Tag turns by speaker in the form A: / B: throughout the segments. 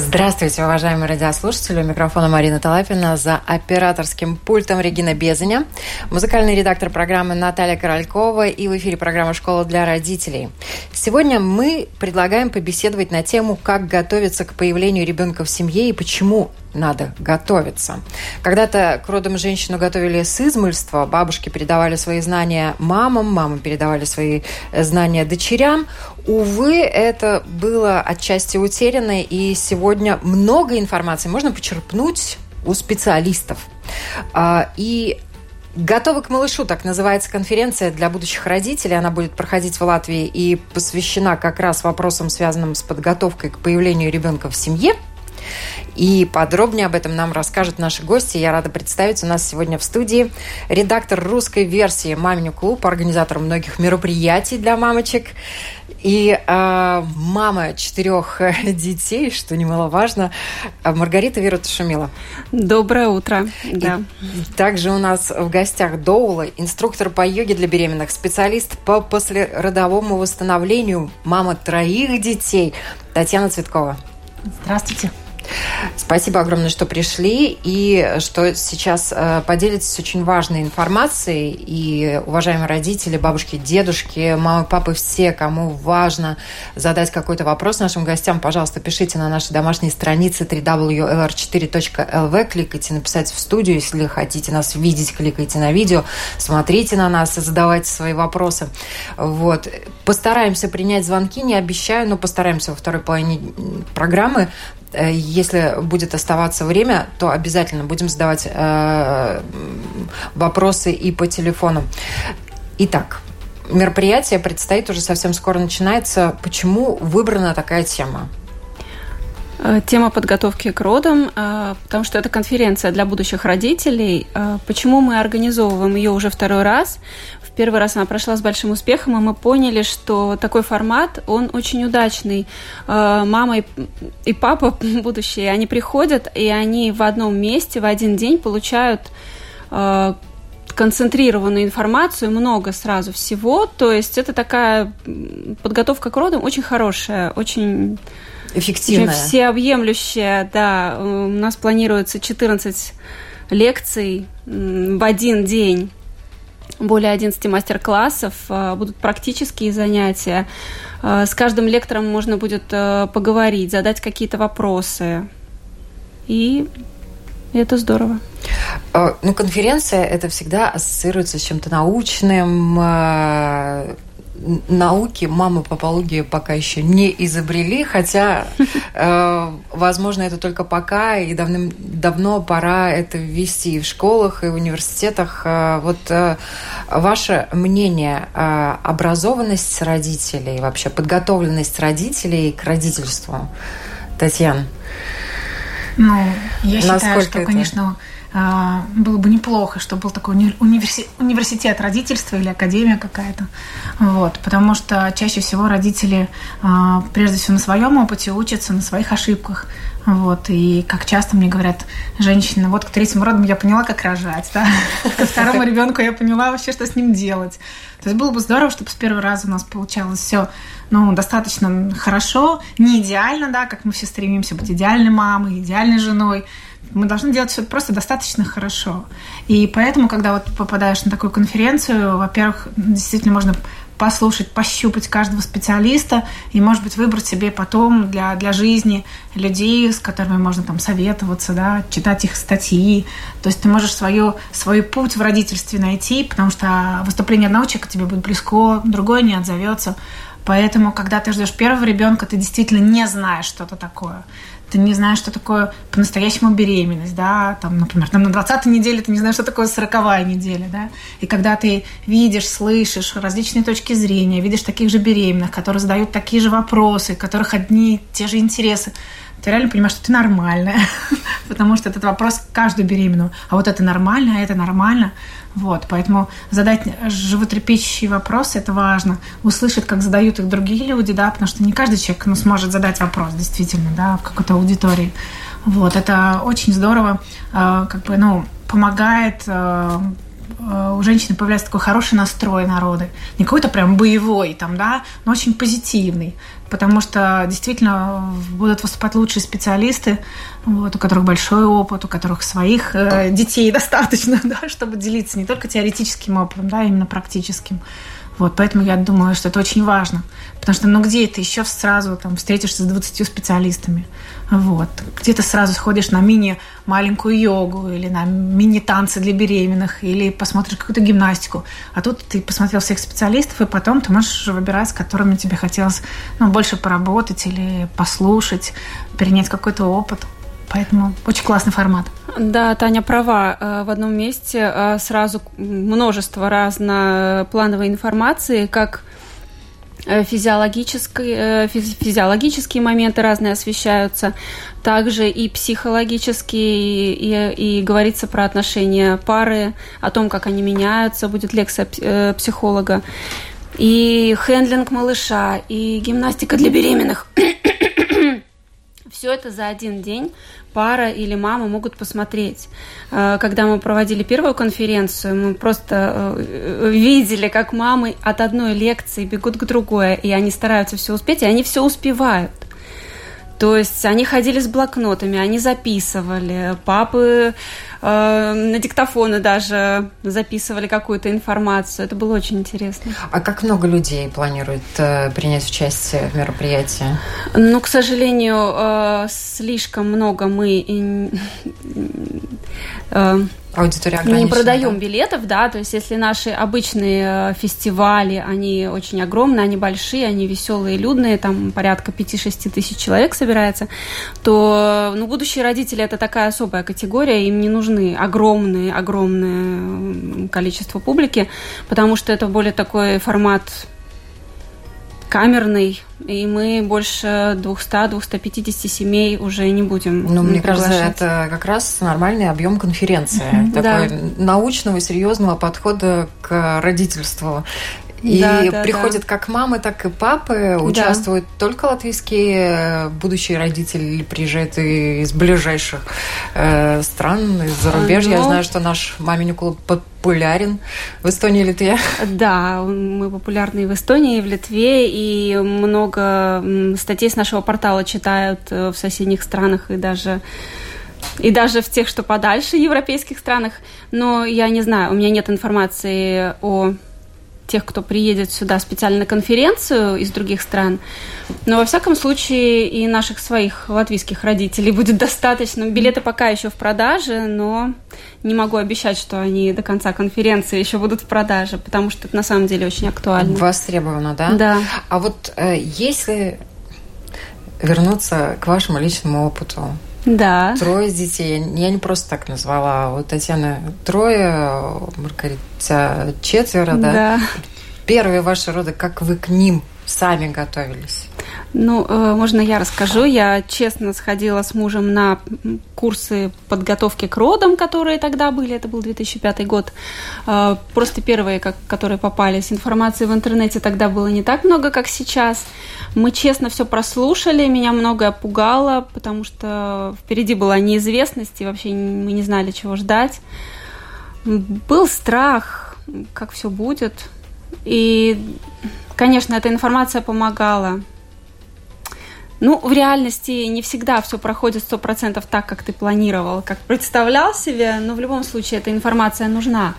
A: Здравствуйте, уважаемые радиослушатели. У микрофона Марина Талапина за операторским пультом Регина Безаня, музыкальный редактор программы Наталья Королькова и в эфире программа «Школа для родителей». Сегодня мы предлагаем побеседовать на тему, как готовиться к появлению ребенка в семье и почему надо готовиться. Когда-то к родам женщину готовили с измольства, бабушки передавали свои знания мамам, мамы передавали свои знания дочерям. Увы, это было отчасти утеряно, и сегодня много информации можно почерпнуть у специалистов. А, и Готовы к малышу, так называется конференция для будущих родителей. Она будет проходить в Латвии и посвящена как раз вопросам, связанным с подготовкой к появлению ребенка в семье – и подробнее об этом нам расскажут наши гости. Я рада представить у нас сегодня в студии редактор русской версии «Маминю клуб», организатор многих мероприятий для мамочек и э, мама четырех детей, что немаловажно, Маргарита Вера Тушумила.
B: Доброе утро.
A: Да. И также у нас в гостях Доула, инструктор по йоге для беременных, специалист по послеродовому восстановлению, мама троих детей Татьяна Цветкова.
C: Здравствуйте.
A: Спасибо огромное, что пришли и что сейчас э, поделитесь очень важной информацией. И, уважаемые родители, бабушки, дедушки, мамы, папы, все, кому важно задать какой-то вопрос нашим гостям, пожалуйста, пишите на нашей домашней странице www.lr4.lv, кликайте «Написать в студию», если хотите нас видеть, кликайте на видео, смотрите на нас и задавайте свои вопросы. Вот. Постараемся принять звонки, не обещаю, но постараемся во второй половине программы если будет оставаться время, то обязательно будем задавать э, вопросы и по телефону. Итак, мероприятие предстоит уже совсем скоро начинается. Почему выбрана такая тема?
B: Э, тема подготовки к родам, потому что это конференция для будущих родителей. Почему мы организовываем ее уже второй раз? Первый раз она прошла с большим успехом, и мы поняли, что такой формат, он очень удачный. Э, мама и папа будущие, они приходят, и они в одном месте в один день получают э, концентрированную информацию, много сразу всего. То есть это такая подготовка к родам очень хорошая, очень
A: эффективная.
B: Очень всеобъемлющая, да. У нас планируется 14 лекций в один день более 11 мастер-классов, э, будут практические занятия. Э, с каждым лектором можно будет э, поговорить, задать какие-то вопросы. И это здорово.
A: Ну, конференция это всегда ассоциируется с чем-то научным, науки мамы папологии пока еще не изобрели, хотя, э, возможно, это только пока, и давным-давно пора это ввести в школах и в университетах. Э, вот э, ваше мнение, э, образованность родителей, вообще подготовленность родителей к родительству, Татьяна?
C: Ну, я считаю, что, это? конечно, было бы неплохо, чтобы был такой универси университет родительства или академия какая-то. Вот, потому что чаще всего родители, а, прежде всего, на своем опыте учатся на своих ошибках. Вот, и как часто мне говорят женщины, вот к третьему роду я поняла, как рожать, да, ко второму ребенку я поняла вообще, что с ним делать. То есть было бы здорово, чтобы с первого раза у нас получалось все ну, достаточно хорошо, не идеально, да, как мы все стремимся быть идеальной мамой, идеальной женой, мы должны делать все просто достаточно хорошо. И поэтому, когда вот попадаешь на такую конференцию, во-первых, действительно можно послушать, пощупать каждого специалиста и, может быть, выбрать себе потом для, для жизни людей, с которыми можно там советоваться, да, читать их статьи. То есть ты можешь свою, свой путь в родительстве найти, потому что выступление одного человека тебе будет близко, другое не отзовется. Поэтому, когда ты ждешь первого ребенка, ты действительно не знаешь, что это такое ты не знаешь, что такое по-настоящему беременность, да, там, например, там на 20-й неделе ты не знаешь, что такое 40 неделя, да, и когда ты видишь, слышишь различные точки зрения, видишь таких же беременных, которые задают такие же вопросы, у которых одни те же интересы, ты реально понимаешь, что ты нормальная, потому что этот вопрос каждую беременную. А вот это нормально, а это нормально. Вот, поэтому задать животрепещущие вопросы – это важно. Услышать, как задают их другие люди, да, потому что не каждый человек ну, сможет задать вопрос, действительно, да, в какой-то аудитории. Вот, это очень здорово, э, как бы, ну, помогает э, э, у женщины появляется такой хороший настрой народы. Не какой-то прям боевой, там, да, но очень позитивный. Потому что действительно будут выступать лучшие специалисты, вот, у которых большой опыт, у которых своих э, детей достаточно, да, чтобы делиться не только теоретическим опытом, да, именно практическим. Вот, поэтому я думаю, что это очень важно. Потому что, ну, где ты еще сразу там встретишься с 20 специалистами? Вот. Где ты сразу сходишь на мини-маленькую йогу или на мини-танцы для беременных, или посмотришь какую-то гимнастику. А тут ты посмотрел всех специалистов, и потом ты можешь выбирать, с которыми тебе хотелось ну, больше поработать или послушать, перенять какой-то опыт. Поэтому очень классный формат.
B: Да, Таня права. Э, в одном месте э, сразу множество разноплановой информации, как э, физиологические, физиологические моменты разные освещаются, также и психологические, и, и говорится про отношения пары, о том, как они меняются, будет лекция психолога, и хендлинг малыша, и гимнастика для беременных. Все это за один день пара или мама могут посмотреть. Э, когда мы проводили первую конференцию, мы просто э, видели, как мамы от одной лекции бегут к другой, и они стараются все успеть, и они все успевают. То есть они ходили с блокнотами, они записывали, папы э, на диктофоны даже записывали какую-то информацию. Это было очень интересно.
A: А как много людей планирует э, принять участие в мероприятии?
B: Ну, к сожалению, э, слишком много мы
A: э, аудитория ограничена.
B: Мы не продаем да? билетов, да, то есть если наши обычные э, фестивали, они очень огромные, они большие, они веселые, людные, там порядка 5-6 тысяч человек собирается, то, ну, будущие родители это такая особая категория, им не нужны огромные, огромное количество публики, потому что это более такой формат камерный, и мы больше 200-250 семей уже не будем
A: Ну, мне кажется, это как раз нормальный объем конференции. Такой да. научного, серьезного подхода к родительству. И да, да, приходят да. как мамы, так и папы, участвуют да. только латвийские будущие родители приезжают из ближайших э, стран, из зарубежья. Но... Я ну, знаю, что наш мамин клуб популярен в Эстонии и Литве.
B: Да, мы популярны и в Эстонии, и в Литве, и много статей с нашего портала читают э, в соседних странах и даже и даже в тех, что подальше европейских странах. Но я не знаю, у меня нет информации о тех, кто приедет сюда специально на конференцию из других стран. Но во всяком случае и наших своих латвийских родителей будет достаточно. Билеты пока еще в продаже, но не могу обещать, что они до конца конференции еще будут в продаже, потому что это на самом деле очень актуально.
A: Востребовано, да?
B: Да.
A: А вот э, если вернуться к вашему личному опыту,
B: да.
A: Трое детей. Я не просто так назвала. Вот Татьяна трое, Маргарита четверо, да?
B: Да.
A: Первые ваши роды, как вы к ним сами готовились?
B: Ну, э, можно я расскажу. Я честно сходила с мужем на курсы подготовки к родам, которые тогда были. Это был 2005 год. Э, просто первые, которые попались. Информации в интернете тогда было не так много, как сейчас. Мы честно все прослушали. Меня многое пугало, потому что впереди была неизвестность, и вообще мы не знали, чего ждать. Был страх, как все будет. И, конечно, эта информация помогала. Ну, в реальности не всегда все проходит сто процентов так, как ты планировал, как представлял себе, но в любом случае эта информация нужна.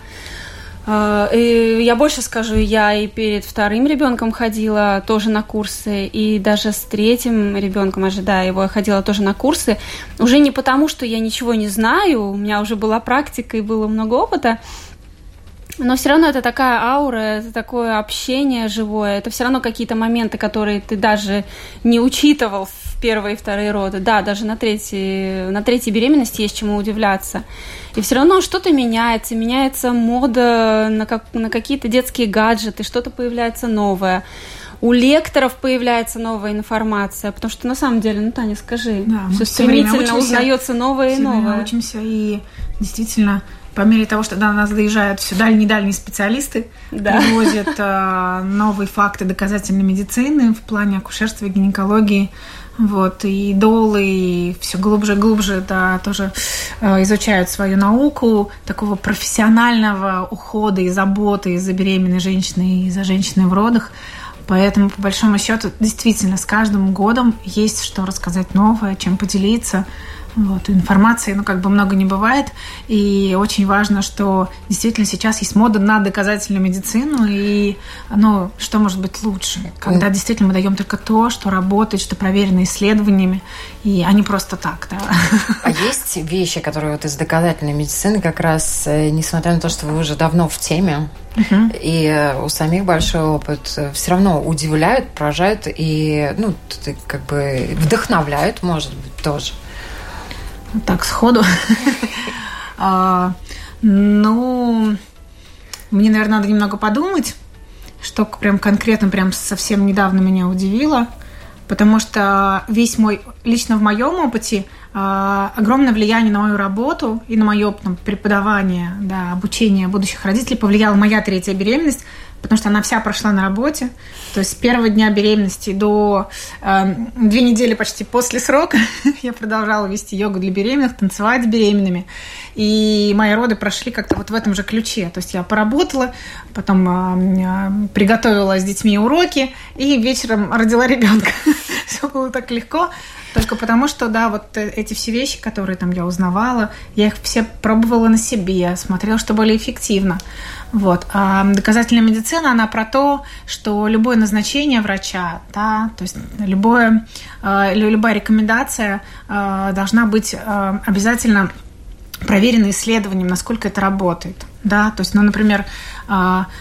B: А, и я больше скажу, я и перед вторым ребенком ходила тоже на курсы, и даже с третьим ребенком, ожидая его, я ходила тоже на курсы. Уже не потому, что я ничего не знаю, у меня уже была практика и было много опыта, Но все равно это такая аура, это такое общение живое, это все равно какие-то моменты, которые ты даже не учитывал в первые и вторые роды. Да, даже на третьей, на третьей беременности есть чему удивляться. И все равно что-то меняется, меняется мода на, как, на какие-то детские гаджеты, что-то появляется новое у лекторов появляется новая информация, потому что на самом деле, ну, Таня, скажи, да, все стремительно узнается новое и новое.
C: Мы учимся, и действительно по мере того, что до нас доезжают все дальние-дальние специалисты, да. привозят э, новые факты доказательной медицины в плане акушерства и гинекологии, вот, и долы, и все глубже и глубже, да, тоже э, изучают свою науку такого профессионального ухода и заботы за беременной женщиной и за женщиной в родах. Поэтому, по большому счету, действительно, с каждым годом есть что рассказать новое, чем поделиться. Вот, информации, ну, как бы много не бывает. И очень важно, что действительно сейчас есть мода на доказательную медицину. И, ну, что может быть лучше? Когда mm. действительно мы даем только то, что работает, что проверено исследованиями, и они просто так, да.
A: А есть вещи, которые вот из доказательной медицины как раз, э, несмотря на то, что вы уже давно в теме, Uh-huh. И э, у самих большой опыт э, все равно удивляют, поражают и ну, как бы вдохновляют, может быть, тоже.
C: Так, сходу. а, ну, мне, наверное, надо немного подумать, что прям конкретно, прям совсем недавно меня удивило, потому что весь мой, лично в моем опыте, а, огромное влияние на мою работу и на мое преподавание, да, обучение будущих родителей повлияла моя третья беременность, потому что она вся прошла на работе. То есть с первого дня беременности до э, две недели почти после срока я продолжала вести йогу для беременных, танцевать с беременными. И мои роды прошли как-то вот в этом же ключе. То есть я поработала, потом э, приготовила с детьми уроки и вечером родила ребенка. Все было так легко. Только потому, что, да, вот э, эти все вещи, которые там я узнавала, я их все пробовала на себе, смотрела, что более эффективно. Вот. А доказательная медицина, она про то, что любое назначение врача, да, то есть любое, э, любая рекомендация э, должна быть обязательно проверена исследованием, насколько это работает. Да, то есть, ну, например,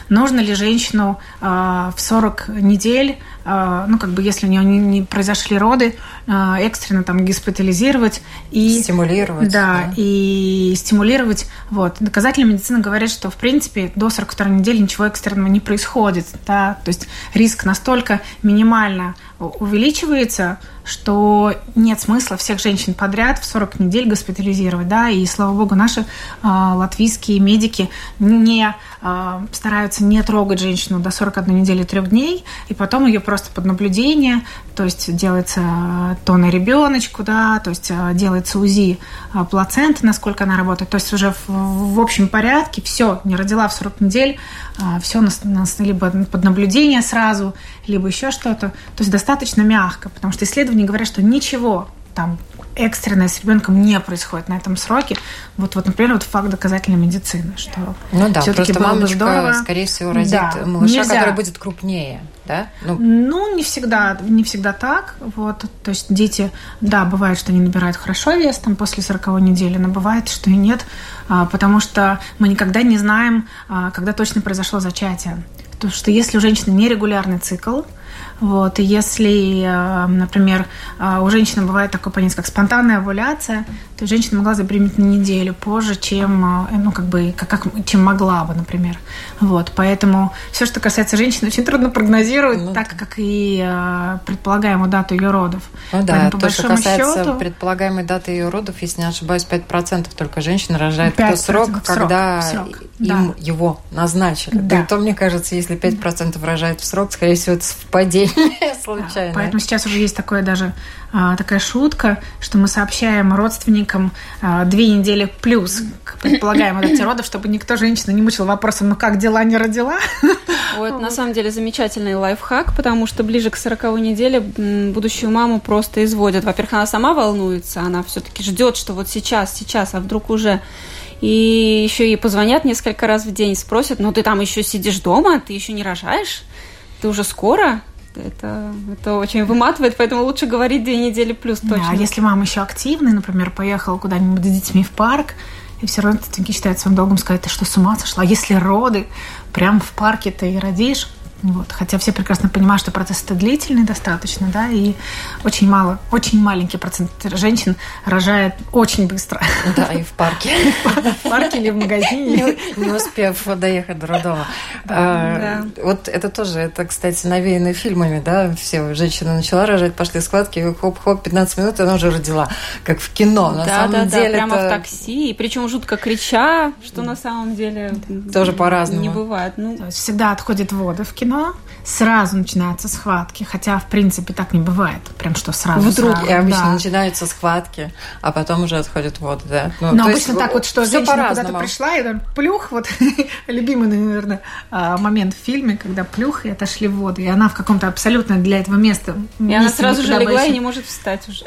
C: нужно ли женщину в 40 недель а, ну, как бы, если у нее не, произошли роды, а, экстренно там госпитализировать и...
A: Стимулировать.
C: Да, да, и стимулировать. Вот. Доказательная медицина говорит, что, в принципе, до 42 недели ничего экстренного не происходит, да, то есть риск настолько минимально увеличивается, что нет смысла всех женщин подряд в 40 недель госпитализировать, да, и, слава богу, наши э, латвийские медики не э, стараются не трогать женщину до 41 недели 3 дней, и потом ее просто под наблюдение, то есть делается то на ребеночку, да, то есть э, делается УЗИ э, плаценты, насколько она работает, то есть уже в, в общем порядке, все, не родила в 40 недель, э, все нас, нас либо под наблюдение сразу, либо еще что-то, то есть достаточно мягко, потому что исследования говорят, что ничего там экстренное с ребенком не происходит на этом сроке. Вот, вот например, вот факт доказательной медицины, что
A: ну да, просто мамочка, здорово. скорее всего, родит да, малыша, нельзя. который будет крупнее, да?
C: Ну. ну, не всегда, не всегда так. Вот, то есть дети, да, бывает, что они набирают хорошо вес там после 40 недели, но бывает, что и нет, а, потому что мы никогда не знаем, а, когда точно произошло зачатие. Потому что если у женщины нерегулярный цикл, вот, и если, э, например, э, у женщины бывает такое понятие, как спонтанная овуляция, то женщина могла забеременеть на неделю позже, чем, э, ну, как бы, как, как, чем могла бы, например. Вот, поэтому все, что касается женщины, очень трудно прогнозировать, ну, так как и предполагаемую дату ее родов.
A: Ну да, поэтому, то, что касается счету, предполагаемой даты ее родов, если не ошибаюсь, 5% только женщин рожает в тот срок, когда срок, им да. его назначили. Да. то, мне кажется, если 5% рожает в срок, скорее всего, это совпадение случайно.
C: Поэтому сейчас уже есть такое даже а, такая шутка, что мы сообщаем родственникам а, две недели плюс к предполагаемой дате родов, чтобы никто женщину не мучил вопросом, ну как дела, не родила?
B: Вот, на самом деле замечательный лайфхак, потому что ближе к 40 неделе будущую маму просто изводят. Во-первых, она сама волнуется, она все-таки ждет, что вот сейчас, сейчас, а вдруг уже и еще ей позвонят несколько раз в день, спросят, ну ты там еще сидишь дома, ты еще не рожаешь, ты уже скоро? это, это очень выматывает, поэтому лучше говорить две недели плюс точно.
C: Да, а если мама еще активная, например, поехала куда-нибудь с детьми в парк, и все равно родственники считают своим долгом сказать, ты что, с ума сошла? А если роды, прям в парке ты и родишь, вот. Хотя все прекрасно понимают, что процесс это длительный достаточно, да, и очень мало, очень маленький процент женщин рожает очень быстро.
A: Да, и в парке.
C: В парке или в магазине.
A: Не успев доехать до роддома. А, вот это тоже, это, кстати, навеяно фильмами, да, все, женщина начала рожать, пошли схватки, хоп-хоп, 15 минут, и она уже родила, как в кино. На самом деле
B: прямо в такси, причем жутко крича, что на самом деле
A: тоже по-разному.
B: Не бывает. Ну,
C: всегда отходит воды в кино, кино, сразу начинаются схватки, хотя, в принципе, так не бывает, прям что сразу.
A: Вдруг
C: сразу,
A: и обычно да. начинаются схватки, а потом уже отходит воды, да.
C: Ну, Но обычно есть, так вот, что женщина куда-то пришла, и там плюх, вот любимый, наверное, а, момент в фильме, когда плюх и отошли в воду, и она в каком-то абсолютно для этого места.
B: И она сразу же легла и не может встать уже.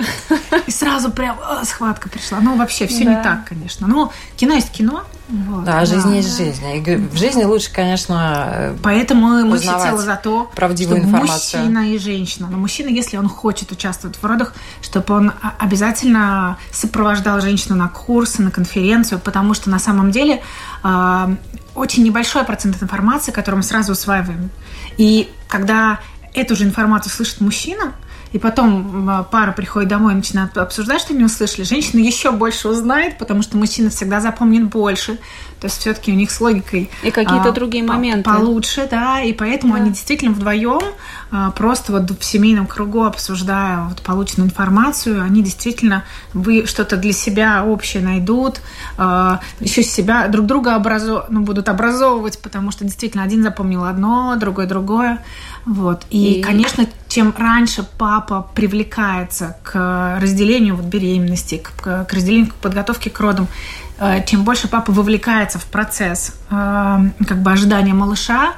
C: И сразу прям а, схватка пришла. Ну, вообще, все не так, конечно. Но кино есть кино,
A: вот, да, жизнь есть жизнь. И в жизни лучше, конечно,
C: Поэтому мы всецело за то,
A: правдивую
C: чтобы
A: информацию.
C: мужчина и женщина. Но мужчина, если он хочет участвовать в родах, чтобы он обязательно сопровождал женщину на курсы, на конференцию, потому что на самом деле э, очень небольшой процент информации, которую мы сразу усваиваем. И когда эту же информацию слышит мужчина, и потом пара приходит домой и начинает обсуждать, что они услышали, женщина еще больше узнает, потому что мужчина всегда запомнит больше. То есть все-таки у них с логикой
B: и какие-то а, другие моменты
C: получше, да, и поэтому да. они действительно вдвоем а, просто вот в семейном кругу обсуждая вот полученную информацию, они действительно вы что-то для себя общее найдут, а, еще себя друг друга образов... ну, будут образовывать, потому что действительно один запомнил одно, другой другое. Вот. И, и, конечно, чем раньше папа привлекается к разделению вот, беременности, к, к разделению к подготовке к родам, э, чем больше папа вовлекается в процесс э, как бы ожидания малыша,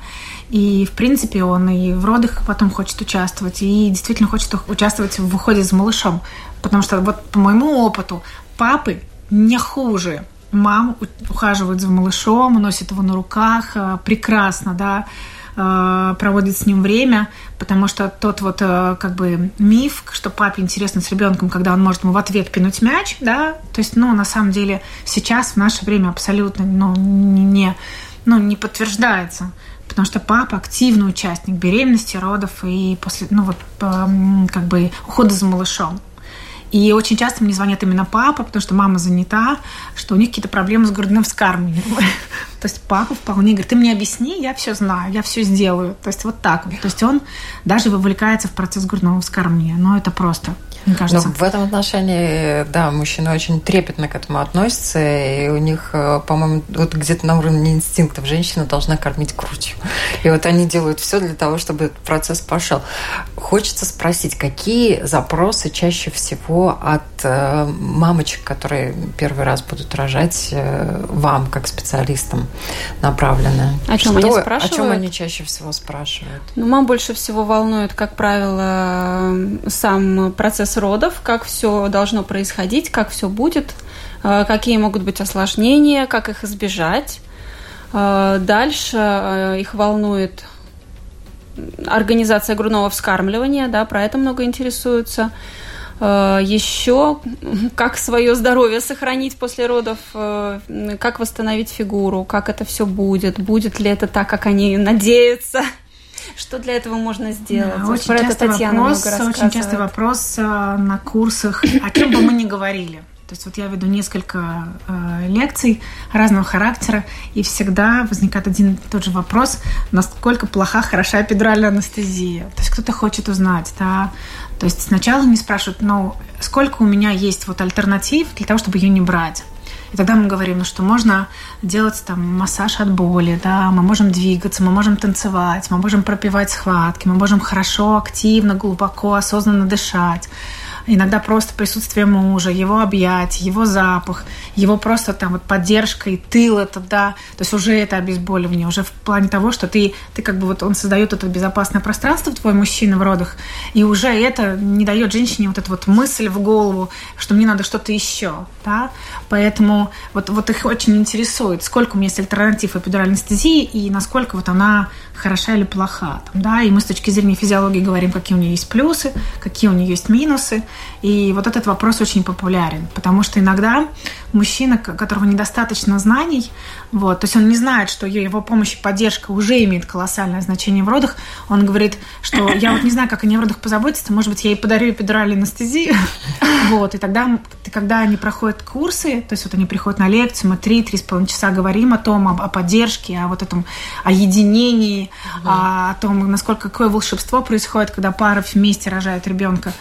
C: и, в принципе, он и в родах потом хочет участвовать, и действительно хочет участвовать в уходе за малышом. Потому что вот по моему опыту папы не хуже мам ухаживают за малышом, носят его на руках, э, прекрасно, да, Э, проводит с ним время, потому что тот вот э, как бы миф, что папе интересно с ребенком, когда он может ему в ответ пинуть мяч, да, то есть, ну, на самом деле сейчас в наше время абсолютно, ну, не, ну, не подтверждается потому что папа активный участник беременности, родов и после, ну вот, как бы ухода за малышом. И очень часто мне звонят именно папа, потому что мама занята, что у них какие-то проблемы с грудным вскармливанием. То есть папа вполне говорит, ты мне объясни, я все знаю, я все сделаю. То есть вот так вот. То есть он даже вовлекается в процесс грудного вскармливания. Но это просто мне кажется.
A: Но в этом отношении, да, мужчины очень трепетно к этому относятся, и у них, э, по-моему, вот где-то на уровне инстинктов женщина должна кормить грудью. И вот они делают все для того, чтобы этот процесс пошел. Хочется спросить, какие запросы чаще всего от э, мамочек, которые первый раз будут рожать, э, вам, как специалистам, направлены?
B: О чем Что, они спрашивают?
A: О чем они чаще всего спрашивают?
B: Ну, мам больше всего волнует, как правило, сам процесс родов, как все должно происходить, как все будет, э, какие могут быть осложнения, как их избежать. Э, дальше э, их волнует организация грудного вскармливания, да, про это много интересуются. Еще как свое здоровье сохранить после родов, как восстановить фигуру, как это все будет, будет ли это так, как они надеются. Что для этого можно сделать? Да,
C: очень, частый вопрос, очень частый вопрос на курсах, о чем бы мы ни говорили. То есть вот я веду несколько э, лекций разного характера, и всегда возникает один и тот же вопрос, насколько плоха, хороша эпидуральная анестезия. То есть кто-то хочет узнать, да. То есть сначала мне спрашивают, ну, сколько у меня есть вот альтернатив для того, чтобы ее не брать. И тогда мы говорим, ну, что можно делать там массаж от боли, да, мы можем двигаться, мы можем танцевать, мы можем пропивать схватки, мы можем хорошо, активно, глубоко, осознанно дышать иногда просто присутствие мужа, его объять, его запах, его просто там вот поддержка и тыл это, да, то есть уже это обезболивание, уже в плане того, что ты, ты как бы вот он создает это безопасное пространство, твой мужчина в родах, и уже это не дает женщине вот эту вот мысль в голову, что мне надо что-то еще, да, поэтому вот, вот их очень интересует, сколько у меня есть альтернатив эпидуральной анестезии и насколько вот она хороша или плоха, там, да, и мы с точки зрения физиологии говорим, какие у нее есть плюсы, какие у нее есть минусы, И вот этот вопрос очень популярен, потому что иногда мужчина, у которого недостаточно знаний, вот, то есть он не знает, что его помощь и поддержка уже имеет колоссальное значение в родах, он говорит, что я вот не знаю, как они в родах позаботиться, может быть, я ей подарю эпидуральную анестезию, вот, и тогда, когда они проходят курсы, то есть вот они приходят на лекцию, мы три-три с половиной часа говорим о том, о, о поддержке, о вот этом, о единении, угу. о, о том, насколько какое волшебство происходит, когда пара вместе рожает ребенка.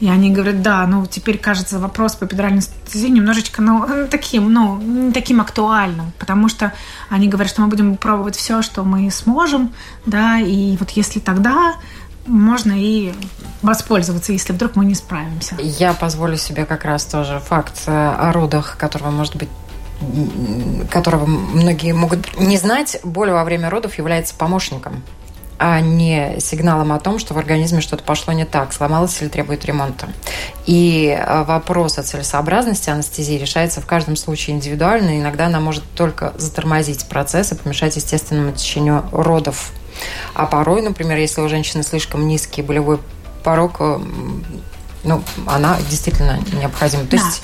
C: И они говорят, да, ну теперь кажется вопрос по эпидуральной анестезии немножечко, ну, таким, ну, не таким актуальным, потому что они говорят, что мы будем пробовать все, что мы сможем, да, и вот если тогда можно и воспользоваться, если вдруг мы не справимся.
A: Я позволю себе как раз тоже факт э, о родах, которого может быть которого многие могут не знать, боль во время родов является помощником а не сигналом о том, что в организме что-то пошло не так, сломалось или требует ремонта. И э, вопрос о целесообразности анестезии решается в каждом случае индивидуально, иногда она может только затормозить процесс и помешать естественному течению родов. А порой, например, если у женщины слишком низкий болевой порог, э, ну, она действительно необходима. То да. есть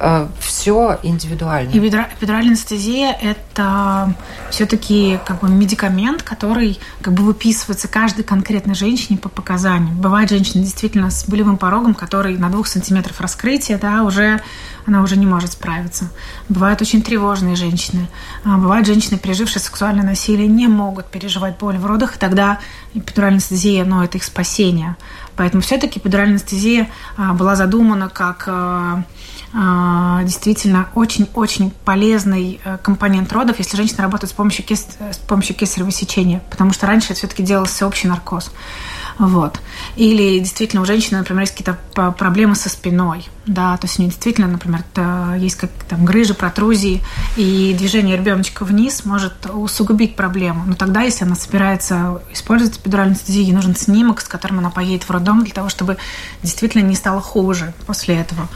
A: э, все индивидуально.
C: И эпидуральная анестезия – это все-таки как бы медикамент, который как бы выписывается каждой конкретной женщине по показаниям. Бывает женщина действительно с болевым порогом, который на двух сантиметров раскрытия, да, уже она уже не может справиться. Бывают очень тревожные женщины. А бывают женщины, пережившие сексуальное насилие, не могут переживать боль в родах, и тогда эпидуральная анестезия, ну, это их спасение. Поэтому все-таки эпидуральная анестезия а, была задумана как а, а, действительно очень-очень полезный э, компонент родов, если женщина работает с помощью, кес... с помощью кесарево сечения, потому что раньше это все-таки делался общий наркоз. Вот. Или действительно у женщины, например, есть какие-то проблемы со спиной. Да, то есть у нее действительно, например, есть как там грыжи, протрузии, и движение ребеночка вниз может усугубить проблему. Но тогда, если она собирается использовать эпидуральную анестезию, ей нужен снимок, с которым она поедет в роддом для того, чтобы действительно не стало хуже после этого.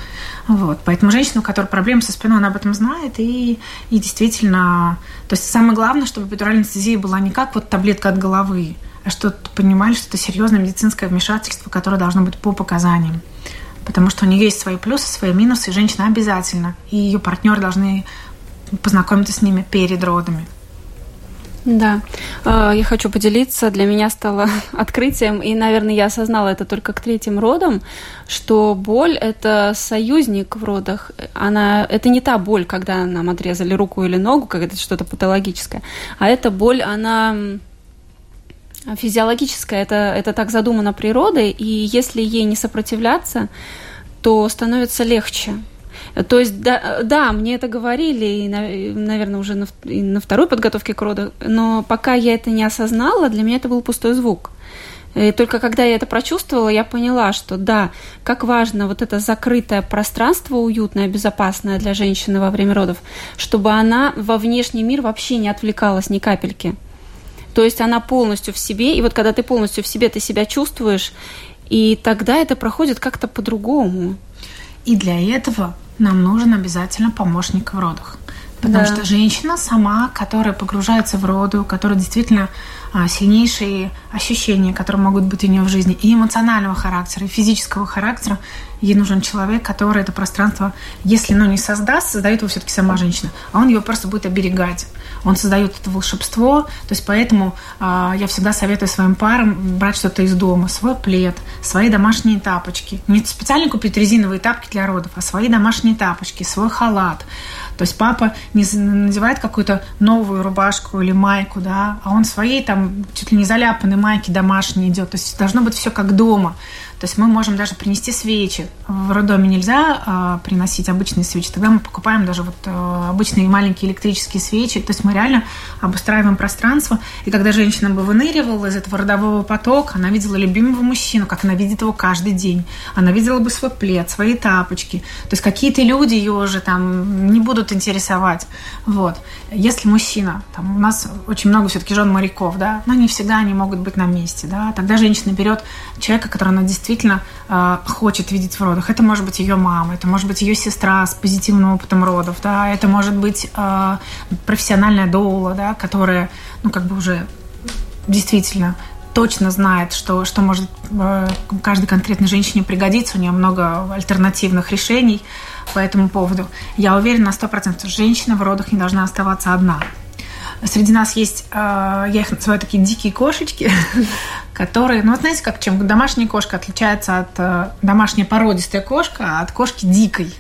C: Вот. Поэтому женщина, у которой проблемы со спиной, она об этом знает, и, и действительно... То есть самое главное, чтобы эпидуральная анестезия была не как вот таблетка от головы, что понимали, что это серьезное медицинское вмешательство, которое должно быть по показаниям. Потому что у нее есть свои плюсы, свои минусы, и женщина обязательно, и ее партнеры должны познакомиться с ними перед родами.
B: Да, а, я хочу поделиться. Для меня стало открытием, и, наверное, я осознала это только к третьим родам, что боль – это союзник в родах. Она, это не та боль, когда нам отрезали руку или ногу, когда это что-то патологическое, а эта боль, она физиологическая, это, это так задумано природой, и если ей не сопротивляться, то становится легче. То есть, да, да, мне это говорили, и, наверное, уже на, и на второй подготовке к роду, но пока я это не осознала, для меня это был пустой звук. И только когда я это прочувствовала, я поняла, что да, как важно вот это закрытое пространство, уютное, безопасное для женщины во время родов, чтобы она во внешний мир вообще не отвлекалась ни капельки. То есть она полностью в себе, и вот когда ты полностью в себе, ты себя чувствуешь, и тогда это проходит как-то по-другому.
C: И для этого нам нужен обязательно помощник в родах. Потому да. что женщина сама, которая погружается в роду, которая действительно а, сильнейшие ощущения, которые могут быть у нее в жизни, и эмоционального характера, и физического характера, ей нужен человек, который это пространство, если ну, не создаст, создает его все-таки сама женщина, а он его просто будет оберегать он создает это волшебство. То есть поэтому э, я всегда советую своим парам брать что-то из дома, свой плед, свои домашние тапочки. Не специально купить резиновые тапки для родов, а свои домашние тапочки, свой халат. То есть папа не надевает какую-то новую рубашку или майку, да, а он своей там чуть ли не заляпанной майки домашней идет. То есть должно быть все как дома. То есть мы можем даже принести свечи. В роддоме нельзя э, приносить обычные свечи, тогда мы покупаем даже вот э, обычные маленькие электрические свечи. То есть мы реально обустраиваем пространство. И когда женщина бы выныривала из этого родового потока, она видела любимого мужчину, как она видит его каждый день. Она видела бы свой плед, свои тапочки. То есть какие-то люди ее уже там не будут интересовать. Вот. Если мужчина, там у нас очень много все-таки жен моряков, да, но не всегда они могут быть на месте, да, тогда женщина берет человека, который она действительно действительно э, хочет видеть в родах. Это может быть ее мама, это может быть ее сестра с позитивным опытом родов, да, это может быть э, профессиональная доула, да, которая, ну, как бы уже действительно точно знает, что, что может э, каждой конкретной женщине пригодиться. У нее много альтернативных решений по этому поводу. Я уверена на 100%, что женщина в родах не должна оставаться одна. Среди нас есть, э, я их называю такие дикие кошечки, которые, ну вот знаете, как чем домашняя кошка отличается от э, домашняя породистая кошка, а от кошки дикой.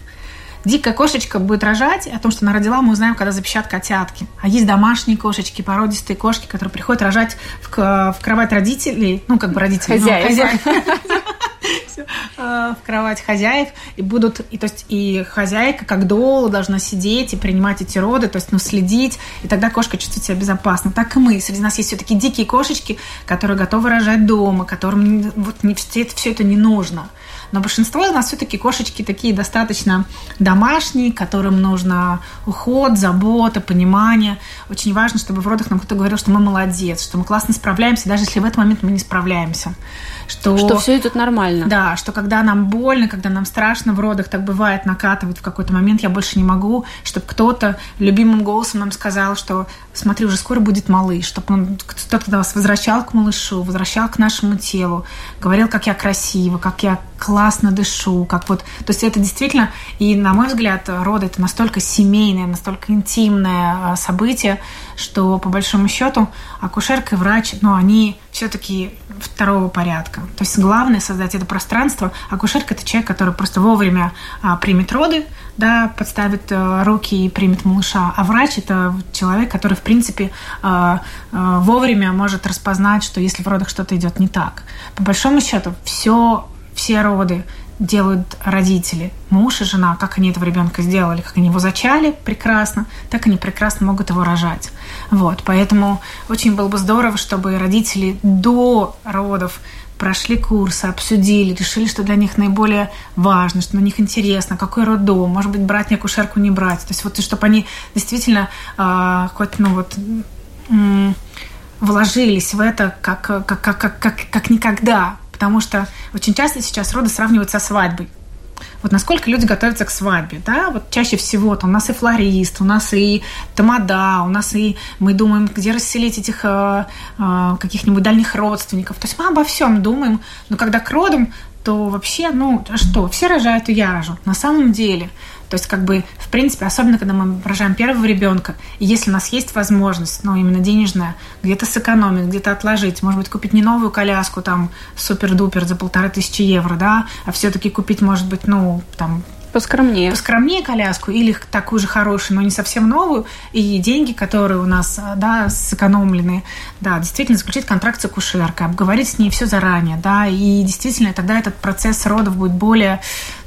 C: Дикая кошечка будет рожать, о том, что она родила, мы узнаем, когда запищат котятки. А есть домашние кошечки, породистые кошки, которые приходят рожать в, в кровать родителей, ну, как бы родителей,
A: хозяев. Ну, хозяев.
C: Э, в кровать хозяев и будут и то есть и хозяйка как дола должна сидеть и принимать эти роды, то есть ну следить и тогда кошка чувствует себя безопасно. Так и мы. Среди нас есть все-таки дикие кошечки, которые готовы рожать дома, которым вот не все это все это не нужно. Но большинство у нас все-таки кошечки такие достаточно домашние, которым нужно уход, забота, понимание. Очень важно, чтобы в родах нам кто-то говорил, что мы молодец, что мы классно справляемся, даже если в этот момент мы не справляемся.
B: Что, что все идет нормально.
C: Да, что когда нам больно, когда нам страшно в родах, так бывает, накатывает в какой-то момент, я больше не могу, чтобы кто-то любимым голосом нам сказал, что смотри, уже скоро будет малыш, чтобы он кто-то вас возвращал к малышу, возвращал к нашему телу, говорил, как я красива, как я классно дышу, как вот, то есть это действительно, и на мой взгляд, роды это настолько семейное, настолько интимное а, событие, что по большому счету акушерка и врач, ну, они все-таки второго порядка. То есть главное создать это пространство. Акушерка это человек, который просто вовремя а, примет роды, да, подставит а, руки и примет малыша. А врач это человек, который, в принципе, а, а, вовремя может распознать, что если в родах что-то идет не так. По большому счету, все, все роды делают родители, муж и жена, как они этого ребенка сделали, как они его зачали прекрасно, так они прекрасно могут его рожать. Вот, поэтому очень было бы здорово, чтобы родители до родов прошли курсы, обсудили, решили, что для них наиболее важно, что на них интересно, какой роддом, может быть, брать не акушерку, не брать. То есть вот, чтобы они действительно э, хоть, ну вот, вложились в это как, как, как, как, как, как никогда, Потому что очень часто сейчас роды сравнивают со свадьбой. Вот насколько люди готовятся к свадьбе, да, вот чаще всего у нас и флорист, у нас и тамада, у нас и мы думаем, где расселить этих э, э, каких-нибудь дальних родственников. То есть мы обо всем думаем, но когда к родам, то вообще, ну, что, все рожают, и я рожу. На самом деле то есть, как бы, в принципе, особенно когда мы рожаем первого ребенка, и если у нас есть возможность, ну, именно денежная, где-то сэкономить, где-то отложить, может быть, купить не новую коляску, там, супер-дупер за полторы тысячи евро, да, а все-таки купить, может быть, ну, там,
B: Поскромнее.
C: Поскромнее коляску или такую же хорошую, но не совсем новую. И деньги, которые у нас да, сэкономлены, да, действительно заключить контракт с акушеркой, обговорить с ней все заранее, да, и действительно тогда этот процесс родов будет более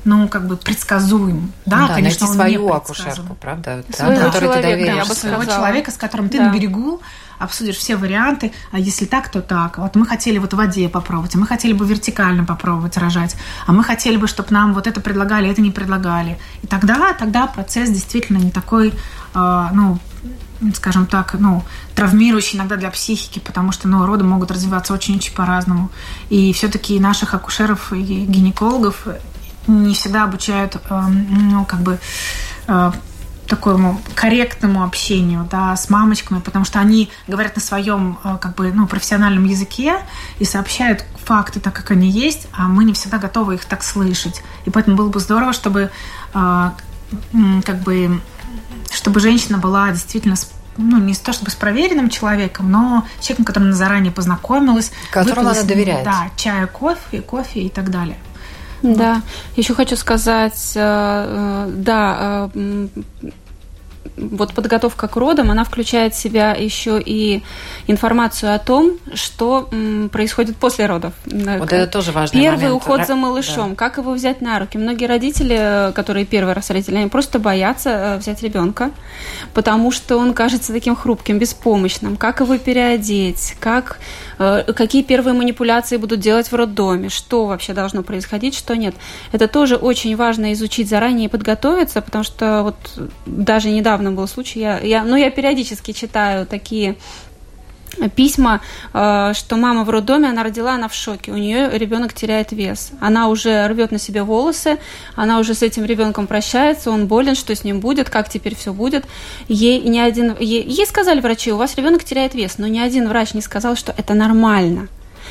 C: ну, как бы предсказуем. Да,
A: да конечно, найти свою акушерку, правда?
B: Своего да, человека,
C: я бы своего человека, с которым ты да. на берегу обсудишь все варианты, а если так, то так. Вот мы хотели вот в воде попробовать, а мы хотели бы вертикально попробовать рожать, а мы хотели бы, чтобы нам вот это предлагали, это не предлагали. И тогда, тогда процесс действительно не такой, э, ну, скажем так, ну, травмирующий иногда для психики, потому что, ну, роды могут развиваться очень-очень по-разному. И все-таки наших акушеров и гинекологов не всегда обучают, э, ну, как бы э, такому корректному общению да, с мамочками, потому что они говорят на своем э, как бы, ну, профессиональном языке и сообщают факты так, как они есть, а мы не всегда готовы их так слышать. И поэтому было бы здорово, чтобы как бы чтобы женщина была действительно ну, не то чтобы с проверенным человеком, но человеком, которым она заранее познакомилась.
A: Которому она доверяет.
C: Да, чая, кофе, кофе и так далее.
B: Да, вот. еще хочу сказать, э, э, да, э, вот подготовка к родам, она включает в себя еще и информацию о том, что происходит после родов.
A: Вот это тоже важный
B: Первый
A: момент.
B: уход за малышом, да. как его взять на руки. Многие родители, которые первый раз родители, они просто боятся взять ребенка, потому что он кажется таким хрупким, беспомощным. Как его переодеть, как, какие первые манипуляции будут делать в роддоме, что вообще должно происходить, что нет. Это тоже очень важно изучить заранее и подготовиться, потому что вот даже недавно недавно был случай, я, я, ну, я периодически читаю такие письма, э, что мама в роддоме, она родила, она в шоке, у нее ребенок теряет вес, она уже рвет на себе волосы, она уже с этим ребенком прощается, он болен, что с ним будет, как теперь все будет. Ей ни один, ей, ей сказали врачи, у вас ребенок теряет вес, но ни один врач не сказал, что это нормально.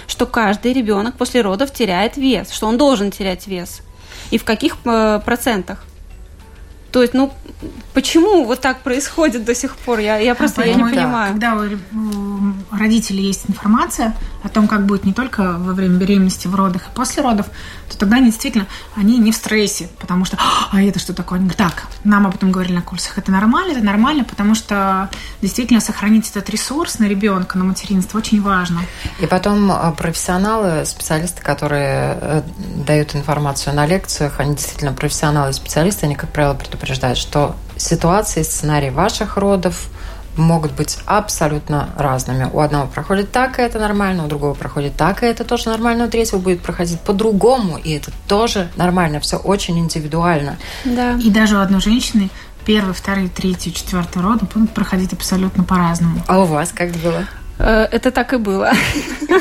B: что каждый ребенок после родов теряет вес, что он должен терять вес. И в каких э, процентах. То есть, ну, почему вот так происходит до сих пор? Я, я просто я не да, понимаю.
C: Когда у родителей есть информация о том, как будет не только во время беременности, в родах и после родов, то тогда они действительно, они не в стрессе, потому что, а это что такое? Они говорят, так, нам об этом говорили на курсах, это нормально, это нормально, потому что действительно сохранить этот ресурс на ребенка, на материнство очень важно.
A: И потом а, профессионалы, специалисты, которые э, дают информацию на лекциях, они действительно профессионалы и специалисты, они, как правило, предупреждают, что ситуации, сценарий ваших родов могут быть абсолютно разными. У одного проходит так, и это нормально, у другого проходит так, и это тоже нормально, у третьего будет проходить по-другому, и это тоже нормально. Все очень индивидуально.
C: Да. И даже у одной женщины первый, второй, третий, четвертый роды будут проходить абсолютно по-разному.
A: А у вас как было?
B: Э, это так и было.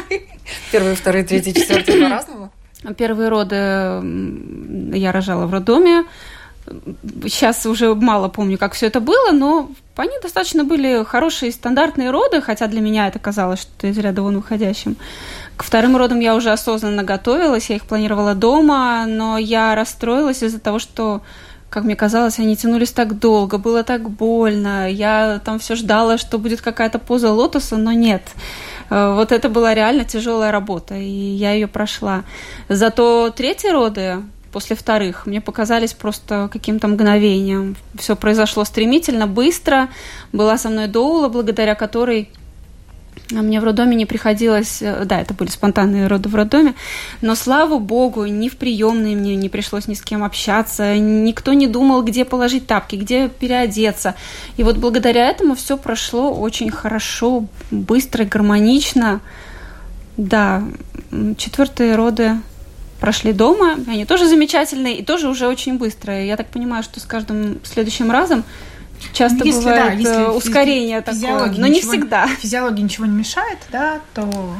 A: Первый, второй, третий, четвертый по-разному?
B: Первые роды я рожала в роддоме, Сейчас уже мало помню, как все это было, но они достаточно были хорошие стандартные роды, хотя для меня это казалось что из ряда вон выходящим. К вторым родам я уже осознанно готовилась, я их планировала дома, но я расстроилась из-за того, что как мне казалось, они тянулись так долго, было так больно. Я там все ждала, что будет какая-то поза лотоса, но нет. Э, вот это была реально тяжелая работа, и я ее прошла. Зато третьи роды, после вторых мне показались просто каким-то мгновением. Все произошло стремительно, быстро. Была со мной доула, благодаря которой мне в роддоме не приходилось, э, да, это были спонтанные роды в роддоме, но слава богу, ни в приемной мне не пришлось ни с кем общаться, никто не думал, где положить тапки, где переодеться. И вот благодаря этому все прошло очень хорошо, быстро, гармонично. Да, четвертые роды прошли дома. Они тоже замечательные и тоже уже очень быстрые. Я так понимаю, что с каждым следующим разом часто если, бывает да, если э, ускорение такое, но не всегда.
C: Физиология ничего не мешает, да, то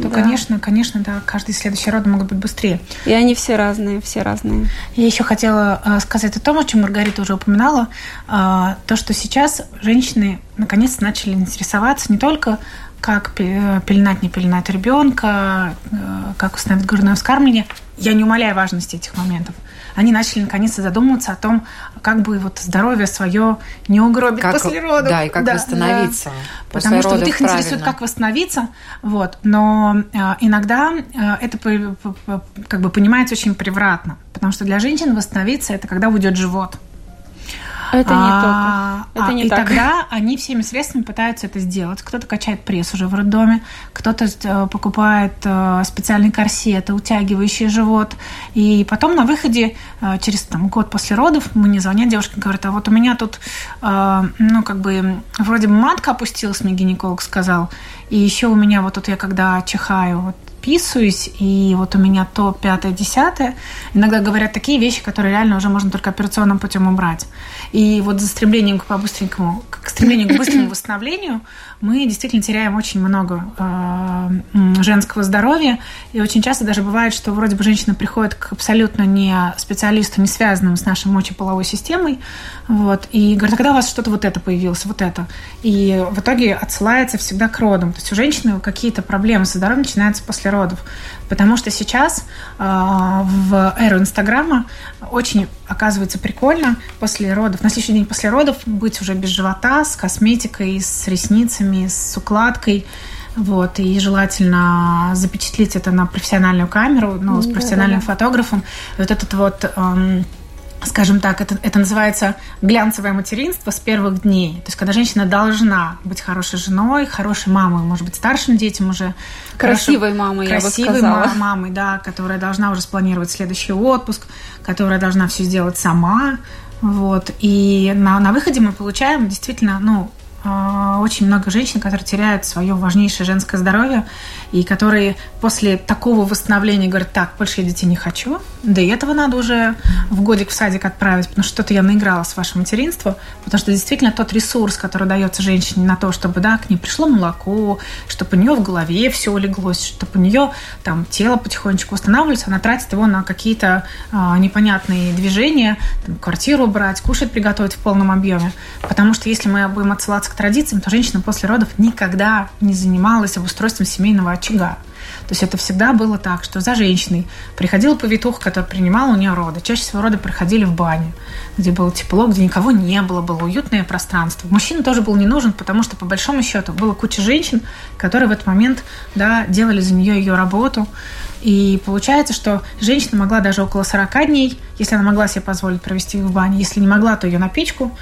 C: то, да. конечно, конечно, да, каждый следующий род могут быть быстрее.
B: И они все разные, все разные.
C: Я еще хотела э, сказать о том, о чем Маргарита уже упоминала, э, то, что сейчас женщины наконец начали интересоваться не только как пеленать, не пеленать ребенка, э, как установить грудное вскармливание. Я не умаляю важности этих моментов. Они начали наконец-то задумываться о том, как бы вот здоровье свое не угробить
A: как,
C: после родов.
A: Да, и как да, восстановиться. Да.
C: Потому что вот их правильно. интересует, как восстановиться. Вот. Но э, иногда э, это как бы понимается очень превратно. Потому что для женщин восстановиться это когда уйдет живот.
B: Это не а, только. Это
C: не и так. тогда они всеми средствами пытаются это сделать. Кто-то качает пресс уже в роддоме, кто-то э, покупает э, специальный корсет, утягивающий живот. И потом на выходе, э, через там, год после родов, мне звонят девушки, говорят, а вот у меня тут, ну, как бы, вроде бы матка опустилась, мне гинеколог сказал, и еще у меня вот тут я когда чихаю, вот вписываюсь, и вот у меня то, пятое, десятое. Иногда говорят такие вещи, которые реально уже можно только операционным путем убрать. И вот за стремлением к побыстренькому, к стремлению к быстрому восстановлению мы действительно теряем очень много э, женского здоровья. И очень часто даже бывает, что вроде бы женщина приходит к абсолютно не специалисту, не связанному с нашей мочеполовой системой, вот, и говорит, а когда у вас что-то вот это появилось, вот это? И в итоге отсылается всегда к родам. То есть у женщины какие-то проблемы со здоровьем начинаются после родов. Потому что сейчас э, в эру Инстаграма очень оказывается прикольно после родов, на следующий день после родов быть уже без живота, с косметикой, с ресницами, с укладкой. Вот, и желательно запечатлеть это на профессиональную камеру, ну, с профессиональным да, да. фотографом. И вот этот вот эм, скажем так, это, это называется глянцевое материнство с первых дней. То есть, когда женщина должна быть хорошей женой, хорошей мамой, может быть, старшим детям уже.
B: Красивой хорошо, мамой,
C: красивой я бы сказала. мамой, да, которая должна уже спланировать следующий отпуск, которая должна все сделать сама. Вот. И на, на выходе мы получаем действительно, ну, а, очень много женщин, которые теряют свое важнейшее женское здоровье и которые после такого восстановления говорят, так, больше я детей не хочу, да и этого надо уже в годик в садик отправить, потому что что-то я наиграла с вашего материнства, потому что действительно тот ресурс, который дается женщине на то, чтобы, да, к ней пришло молоко, чтобы у нее в голове все улеглось, чтобы у нее там тело потихонечку восстанавливалось, она тратит его на какие-то а, непонятные движения, там, квартиру брать, кушать приготовить в полном объеме, потому что если мы будем отсылаться к традициям, то женщина после родов никогда не занималась обустройством семейного очага. То есть это всегда было так, что за женщиной приходил повитух, который принимал у нее роды. Чаще всего роды проходили в бане, где было тепло, где никого не было, было уютное пространство. Мужчина тоже был не нужен, потому что, по большому счету, было куча женщин, которые в этот момент да, делали за нее ее работу. И получается, что женщина могла даже около 40 дней, если она могла себе позволить провести в бане, если не могла, то ее на печку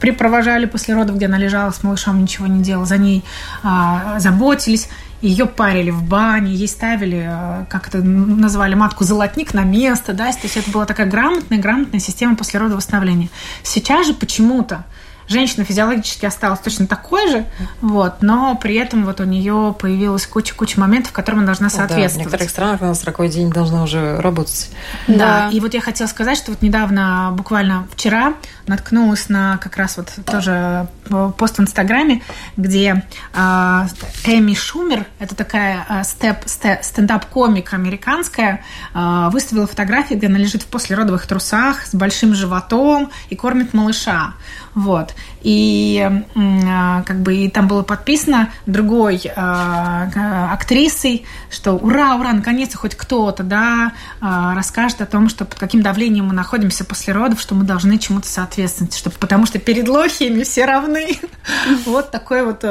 C: припровожали после родов, где она лежала с малышом, ничего не делала, за ней а, заботились ее парили в бане, ей ставили, э, как это назвали, матку золотник на место, да, то есть это была такая грамотная, грамотная система послеродового восстановления. Сейчас же почему-то женщина физиологически осталась точно такой же, вот, но при этом вот у нее появилась куча-куча моментов, которым она должна соответствовать. Да,
A: в некоторых странах на 40 день должна уже работать.
C: Да. да, и вот я хотела сказать, что вот недавно, буквально вчера, наткнулась на как раз вот тоже пост в Инстаграме, где э, Эми Шумер, это такая э, степ, стендап-комик американская, э, выставила фотографии, где она лежит в послеродовых трусах с большим животом и кормит малыша. Вот. И э, как бы и там было подписано другой э, актрисой, что ура, ура, наконец-то хоть кто-то, да, э, расскажет о том, что под каким давлением мы находимся после родов, что мы должны чему-то соответствовать, что, потому что перед лохиями все равны. Вот такой вот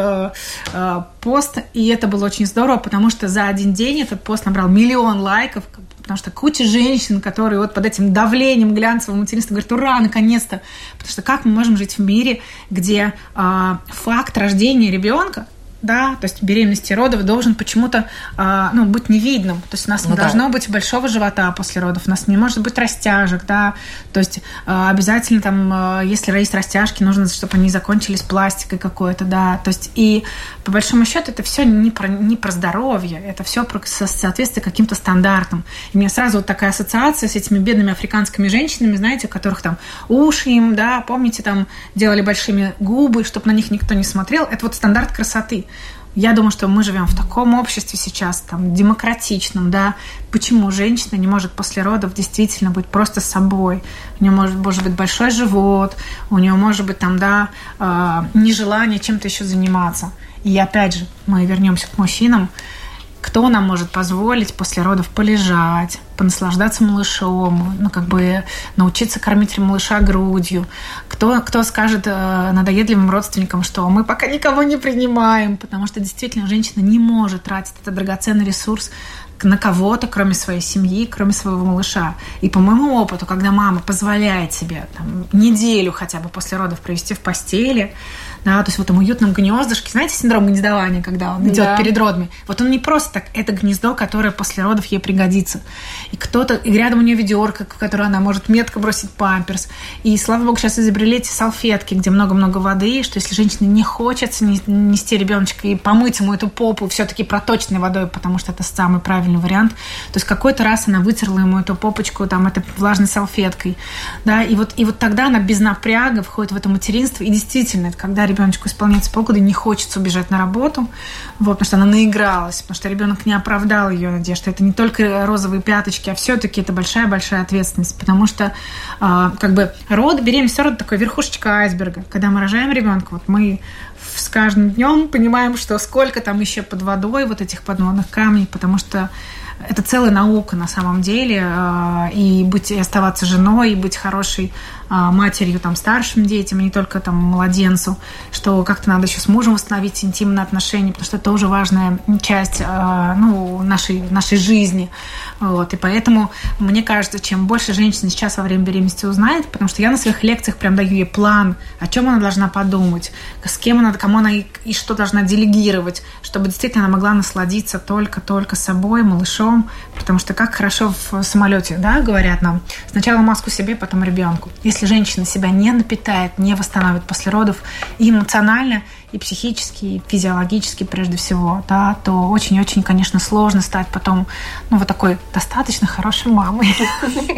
C: пост, и это было очень здорово, потому что за один день этот пост набрал миллион лайков, Потому что куча женщин, которые вот под этим давлением глянцевого материнства говорят, ура, наконец-то. Потому что как мы можем жить в мире, где э, факт рождения ребенка да, то есть беременности родов должен почему-то э, ну, быть невидным. То есть у нас ну, не да. должно быть большого живота после родов, у нас не может быть растяжек, да, то есть э, обязательно там, э, если есть растяжки, нужно, чтобы они закончились пластикой какой-то, да, то есть и по большому счету это все не про, не про здоровье, это все про соответствие каким-то стандартам. И у меня сразу вот такая ассоциация с этими бедными африканскими женщинами, знаете, у которых там уши им, да, помните, там делали большими губы, чтобы на них никто не смотрел, это вот стандарт красоты. Я думаю, что мы живем в таком обществе сейчас, там, демократичном, да. Почему женщина не может после родов действительно быть просто собой? У нее может, может быть большой живот, у нее может быть там, да, э, нежелание чем-то еще заниматься. И опять же, мы вернемся к мужчинам. Кто нам может позволить после родов полежать, понаслаждаться малышом, ну, как бы научиться кормить малыша грудью? Кто, кто скажет э, надоедливым родственникам, что мы пока никого не принимаем, потому что действительно женщина не может тратить этот драгоценный ресурс на кого-то, кроме своей семьи, кроме своего малыша. И по моему опыту, когда мама позволяет себе там, неделю хотя бы после родов провести в постели, да, то есть в этом уютном гнездышке, знаете, синдром гнездования, когда он идет да. перед родами. Вот он не просто так, это гнездо, которое после родов ей пригодится. И кто-то, и рядом у нее ведерко, в которое она может метко бросить памперс. И, слава богу, сейчас изобрели эти салфетки, где много-много воды, что если женщине не хочется нести ребеночка и помыть ему эту попу все-таки проточной водой, потому что это самый правильный вариант, то есть какой-то раз она вытерла ему эту попочку там этой влажной салфеткой, да, и вот, и вот тогда она без напряга входит в это материнство, и действительно, это когда ребеночку исполняется полгода, не хочется убежать на работу, вот, потому что она наигралась, потому что ребенок не оправдал ее надежды. Это не только розовые пяточки, а все-таки это большая-большая ответственность, потому что э, как бы род, беременность, род такой верхушечка айсберга. Когда мы рожаем ребенка, вот мы с каждым днем понимаем, что сколько там еще под водой вот этих подводных камней, потому что это целая наука на самом деле, а, и быть и оставаться женой, и быть хорошей матерью там старшим детям, а не только там младенцу, что как-то надо еще с мужем восстановить интимные отношения, потому что это тоже важная часть а, ну, нашей, нашей жизни. Вот. И поэтому мне кажется, чем больше женщина сейчас во время беременности узнает, потому что я на своих лекциях прям даю ей план, о чем она должна подумать, с кем она, кому она и, и что должна делегировать, чтобы действительно она могла насладиться только-только собой, малышом, потому что как хорошо в самолете, да, говорят нам, сначала маску себе, потом ребенку. Если женщина себя не напитает, не восстановит после родов и эмоционально, и психически, и физиологически прежде всего, да, то очень-очень, конечно, сложно стать потом, ну, вот такой достаточно хорошей мамой.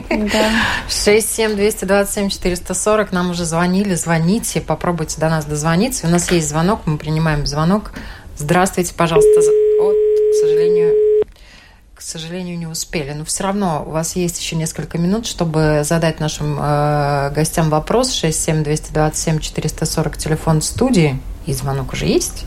A: Да. 67227-440 нам уже звонили, звоните, попробуйте до нас дозвониться. У нас есть звонок, мы принимаем звонок. Здравствуйте, пожалуйста. О, к сожалению, сожалению, не успели. Но все равно у вас есть еще несколько минут, чтобы задать нашим э, гостям вопрос. 67 227 440 телефон студии. И звонок уже есть.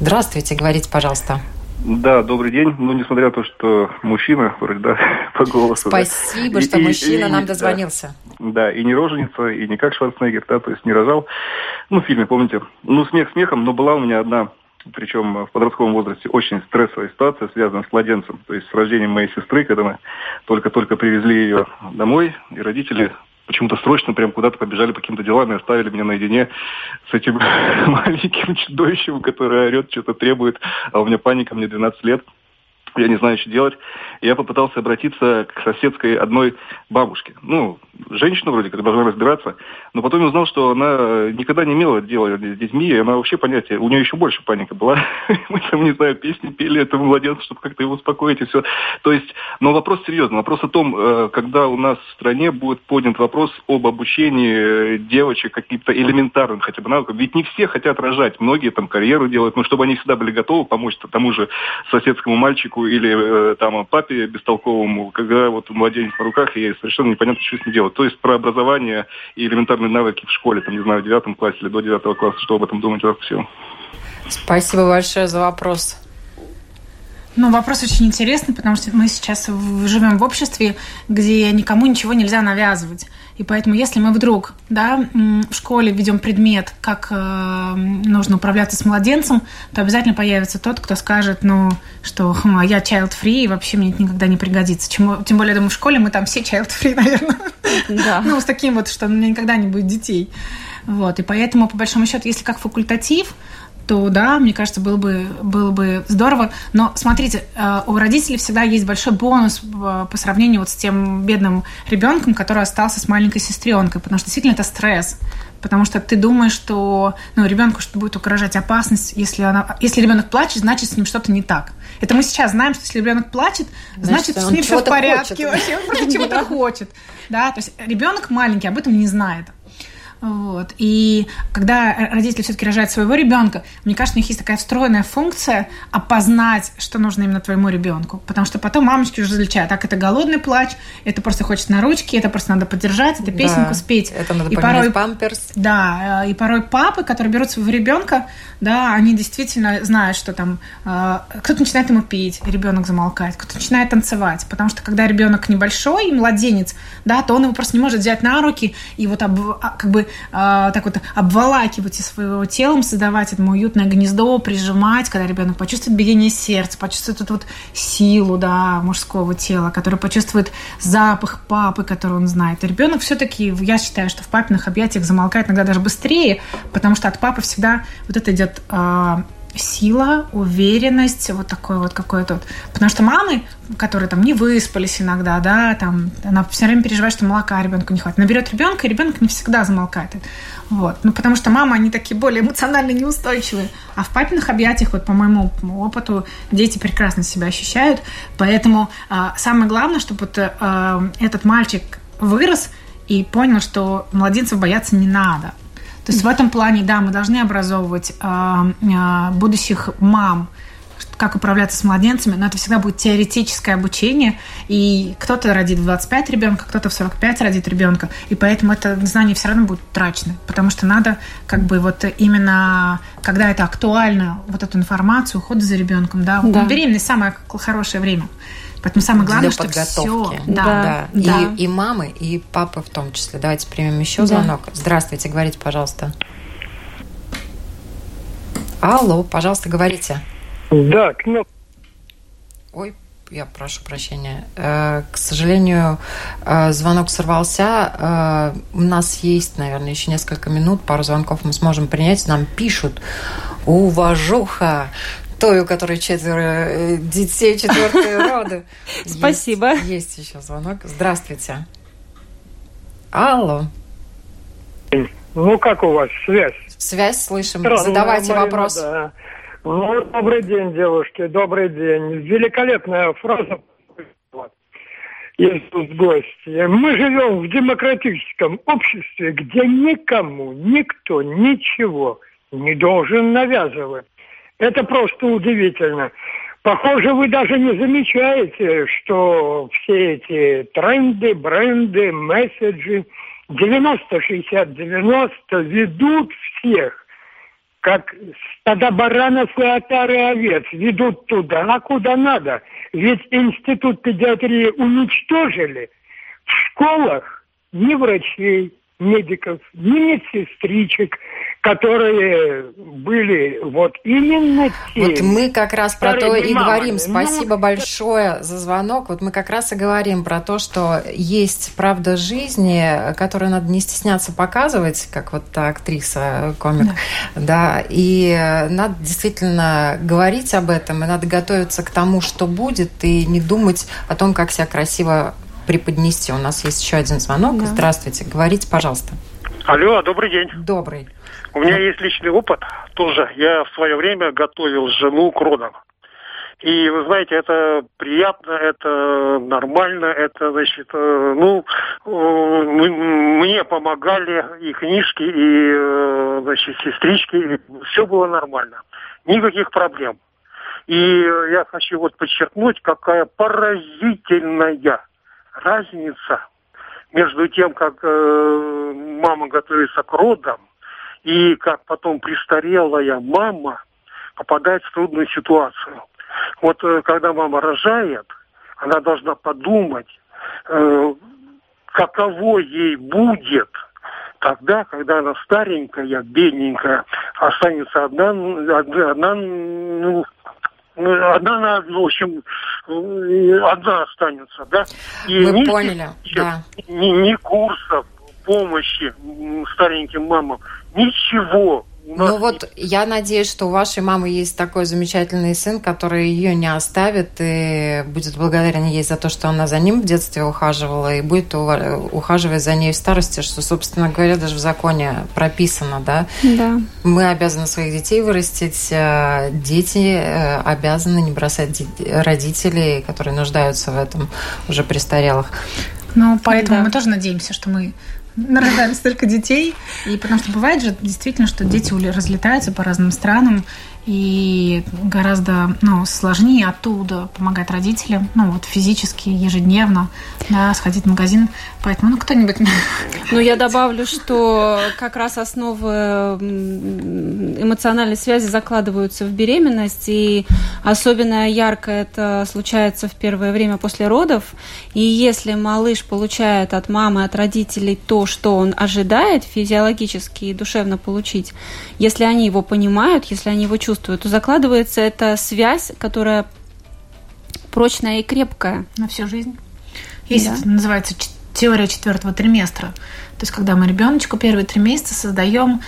A: Здравствуйте, говорите, пожалуйста.
D: Да, добрый день. Ну, несмотря на то, что мужчина, вроде, да, по голосу.
A: Спасибо, да. что и, мужчина и, нам дозвонился.
D: Да, да, и не роженица, и не как Шварценеггер, да, то есть не рожал. Ну, в фильме, помните? Ну, смех смехом, но была у меня одна, причем в подростковом возрасте, очень стрессовая ситуация, связанная с младенцем. То есть с рождением моей сестры, когда мы только-только привезли ее домой, и родители почему-то срочно прям куда-то побежали по каким-то делам и оставили меня наедине с этим маленьким чудовищем, которое орет, что-то требует, а у меня паника, мне 12 лет я не знаю, что делать. Я попытался обратиться к соседской одной бабушке. Ну, женщина вроде как должна разбираться, но потом я узнал, что она никогда не имела дела с детьми, и она вообще понятие, у нее еще больше паника была. Мы там, не знаю, песни пели этому младенцу, чтобы как-то его успокоить и все. То есть, но вопрос серьезный. Вопрос о том, э, когда у нас в стране будет поднят вопрос об обучении девочек каким-то элементарным хотя бы навыкам. Ведь не все хотят рожать, многие там карьеру делают, но чтобы они всегда были готовы помочь тому же соседскому мальчику или э, там папе бестолковому, когда вот младенец на руках, и совершенно непонятно, что с ним делать. То есть про образование и элементарные навыки в школе, там, не знаю, в девятом классе или до девятого класса, что об этом думать во всем.
A: Спасибо большое за вопрос.
C: Ну, вопрос очень интересный, потому что мы сейчас живем в обществе, где никому ничего нельзя навязывать. И поэтому, если мы вдруг да, в школе ведем предмет, как э, нужно управляться с младенцем, то обязательно появится тот, кто скажет, ну, что хм, а я child-free, и вообще мне это никогда не пригодится. Чему, тем более, я думаю, в школе мы там все child-free, наверное. Да. ну, с таким вот, что у меня никогда не будет детей. Вот, и поэтому, по большому счету, если как факультатив, то да, мне кажется, было бы, было бы здорово. Но смотрите, э, у родителей всегда есть большой бонус э, по сравнению вот с тем бедным ребенком, который остался с маленькой сестренкой, потому что действительно это стресс. Потому что ты думаешь, что ну, ребенку что будет угрожать опасность, если, она, если ребенок плачет, значит, с ним что-то не так. Это мы сейчас знаем, что если ребенок плачет, значит, значит с ним все в порядке, хочет. вообще он просто чего-то хочет. Да, то есть ребенок маленький об этом не знает. Вот. И когда родители все-таки рожают своего ребенка, мне кажется, у них есть такая встроенная функция опознать, что нужно именно твоему ребенку. Потому что потом мамочки уже различают, так, это голодный плач, это просто хочет на ручки, это просто надо поддержать, это песенку да, спеть.
A: Это надо и порой, памперс.
C: Да, э, и порой папы, которые берут своего ребенка, да, они действительно знают, что там э, кто-то начинает ему пить, ребенок замолкает, кто-то начинает танцевать, потому что когда ребенок небольшой, младенец, да, то он его просто не может взять на руки и вот об, а, как бы э, так вот обволакивать своего телом, создавать этому уютное гнездо, прижимать, когда ребенок почувствует биение сердца, почувствует эту вот силу, да, мужского тела, который почувствует запах папы, который он знает. И ребенок все-таки, я считаю, что в папиных объятиях замолкает иногда даже быстрее, потому что от папы всегда вот это идет э, сила, уверенность, вот такой вот какой-то вот. Потому что мамы, которые там не выспались иногда, да, там, она все время переживает, что молока ребенку не хватит. Наберет ребенка, и ребенок не всегда замолкает. Вот. Ну, потому что мамы, они такие более эмоционально неустойчивые. А в папиных объятиях, вот по моему опыту, дети прекрасно себя ощущают. Поэтому э, самое главное, чтобы вот, э, этот мальчик вырос и понял, что младенцев бояться не надо. То есть в этом плане, да, мы должны образовывать э, э, будущих мам, как управляться с младенцами, но это всегда будет теоретическое обучение, и кто-то родит в 25 ребенка, кто-то в 45 родит ребенка, и поэтому это знание все равно будет трачено, потому что надо как бы вот именно, когда это актуально, вот эту информацию, уход за ребенком, да, да. беременность самое хорошее время. Поэтому самое главное,
A: для подготовки.
C: Все, да, да,
A: да. И, и мамы, и папы в том числе. Давайте примем еще да. звонок. Здравствуйте, говорите, пожалуйста. Алло, пожалуйста, говорите.
E: Да, кнопка.
A: Ой, я прошу прощения. Э, к сожалению, э, звонок сорвался. Э, у нас есть, наверное, еще несколько минут. Пару звонков мы сможем принять. Нам пишут. Уважуха, той, у которой четверо э, детей четвертые роды.
B: Спасибо.
A: Есть, еще звонок. Здравствуйте. Алло.
E: Ну, как у вас связь?
A: Связь слышим. Странная Задавайте Марина, вопрос. Да.
E: Ну, добрый день, девушки, добрый день. Великолепная фраза есть тут гости. Мы живем в демократическом обществе, где никому, никто, ничего не должен навязывать. Это просто удивительно. Похоже, вы даже не замечаете, что все эти тренды, бренды, месседжи 90-60-90 ведут всех как стада баранов и отары овец ведут туда, куда надо. Ведь институт педиатрии уничтожили. В школах ни врачей, медиков, ни медсестричек, которые были вот именно те.
A: Вот мы как раз про то и мамами. говорим. Ну, Спасибо ну, большое за звонок. Вот мы как раз и говорим про то, что есть правда жизни, которую надо не стесняться показывать, как вот та актриса, комик, да. да, и надо действительно говорить об этом, и надо готовиться к тому, что будет, и не думать о том, как себя красиво преподнести. У нас есть еще один звонок. Да. Здравствуйте. Говорите, пожалуйста.
F: Алло, добрый день.
A: Добрый.
F: У меня есть личный опыт тоже. Я в свое время готовил жену к родам. И вы знаете, это приятно, это нормально, это, значит, э, ну, э, мне помогали и книжки, и, э, значит, сестрички, и все было нормально. Никаких проблем. И я хочу вот подчеркнуть, какая поразительная разница между тем, как мама готовится к родам, и как потом престарелая мама попадает в трудную ситуацию. Вот э, когда мама рожает, она должна подумать, э, каково ей будет тогда, когда она старенькая, бедненькая, останется одна, одна, одна ну, ну, одна на одну, в общем, одна останется, да?
A: И Мы ни, поняли, да.
F: Ни, ни курсов помощи стареньким мамам, ничего
A: ну вот я надеюсь, что у вашей мамы есть такой замечательный сын, который ее не оставит и будет благодарен ей за то, что она за ним в детстве ухаживала и будет ухаживать за ней в старости, что, собственно говоря, даже в законе прописано, да?
B: Да.
A: Мы обязаны своих детей вырастить, э, дети э, обязаны не бросать родителей, которые нуждаются в этом, уже престарелых.
C: Ну, поэтому да. мы тоже надеемся, что мы нарожаем столько детей. И потому что бывает же действительно, что дети разлетаются по разным странам, и гораздо ну, сложнее оттуда помогать родителям, ну вот физически, ежедневно, да, сходить в магазин. Поэтому, ну, кто-нибудь...
B: Ну, я добавлю, что как раз основы эмоциональной связи закладываются в беременность, и особенно ярко это случается в первое время после родов. И если малыш получает от мамы, от родителей то, что он ожидает физиологически и душевно получить, если они его понимают, если они его чувствуют, чувствую, то закладывается эта связь, которая прочная и крепкая.
C: На всю жизнь. Есть, да. называется теория четвертого триместра. То есть, когда мы ребеночку первые три месяца создаем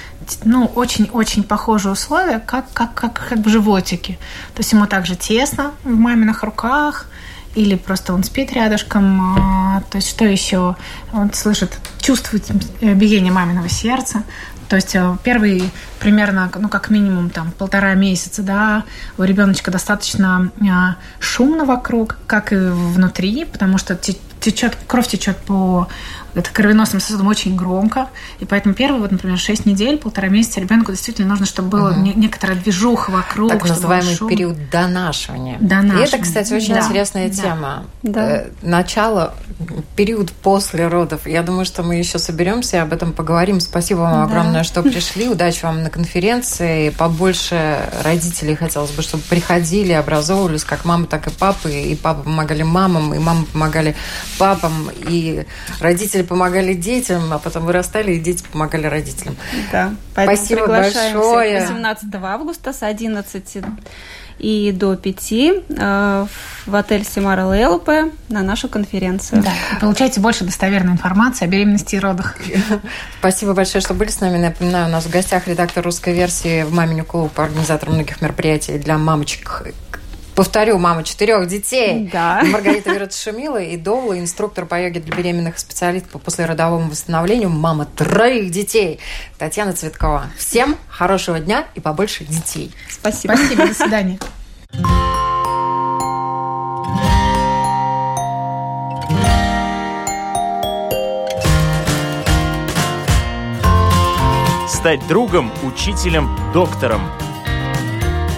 C: ну, очень-очень похожие условия, как, как, как, как в животике. То есть ему также тесно в маминых руках, или просто он спит рядышком, а, то есть что еще? Он слышит, чувствует биение маминого сердца, то есть э, первый примерно, ну, как минимум, там, полтора месяца, да, у ребеночка достаточно э, шумно вокруг, как и внутри, потому что течет, кровь течет по это кровеносным сосудом очень громко. И поэтому первые, вот, например, 6 недель, полтора месяца ребенку действительно нужно, чтобы было угу. некоторая движуха вокруг.
A: Так называемый период донашивания.
C: Донашивания.
A: И это, кстати, очень да. интересная да. тема. Да. Э, начало, период после родов. Я думаю, что мы еще соберемся и об этом поговорим. Спасибо вам да. огромное, что пришли. Удачи вам на конференции. Побольше родителей хотелось бы, чтобы приходили, образовывались как мамы, так и папы. И папы помогали мамам, и мамы помогали папам, и родители помогали детям, а потом вырастали, и дети помогали родителям.
B: Да,
A: Спасибо большое.
B: 18 августа с 11 и до 5 э, в отель Симара ЛЛП на нашу конференцию.
C: Да, и получаете больше достоверной информации о беременности и родах.
A: Спасибо большое, что были с нами. Напоминаю, у нас в гостях редактор русской версии в «Маминю клуб», организатор многих мероприятий для мамочек Повторю, мама четырех детей.
B: Да.
A: Маргарита Вератшумила и Довла, инструктор по йоге для беременных специалистов по послеродовому восстановлению, мама троих детей. Татьяна Цветкова. Всем хорошего дня и побольше детей.
C: Спасибо. Спасибо. До свидания.
G: Стать другом, учителем, доктором –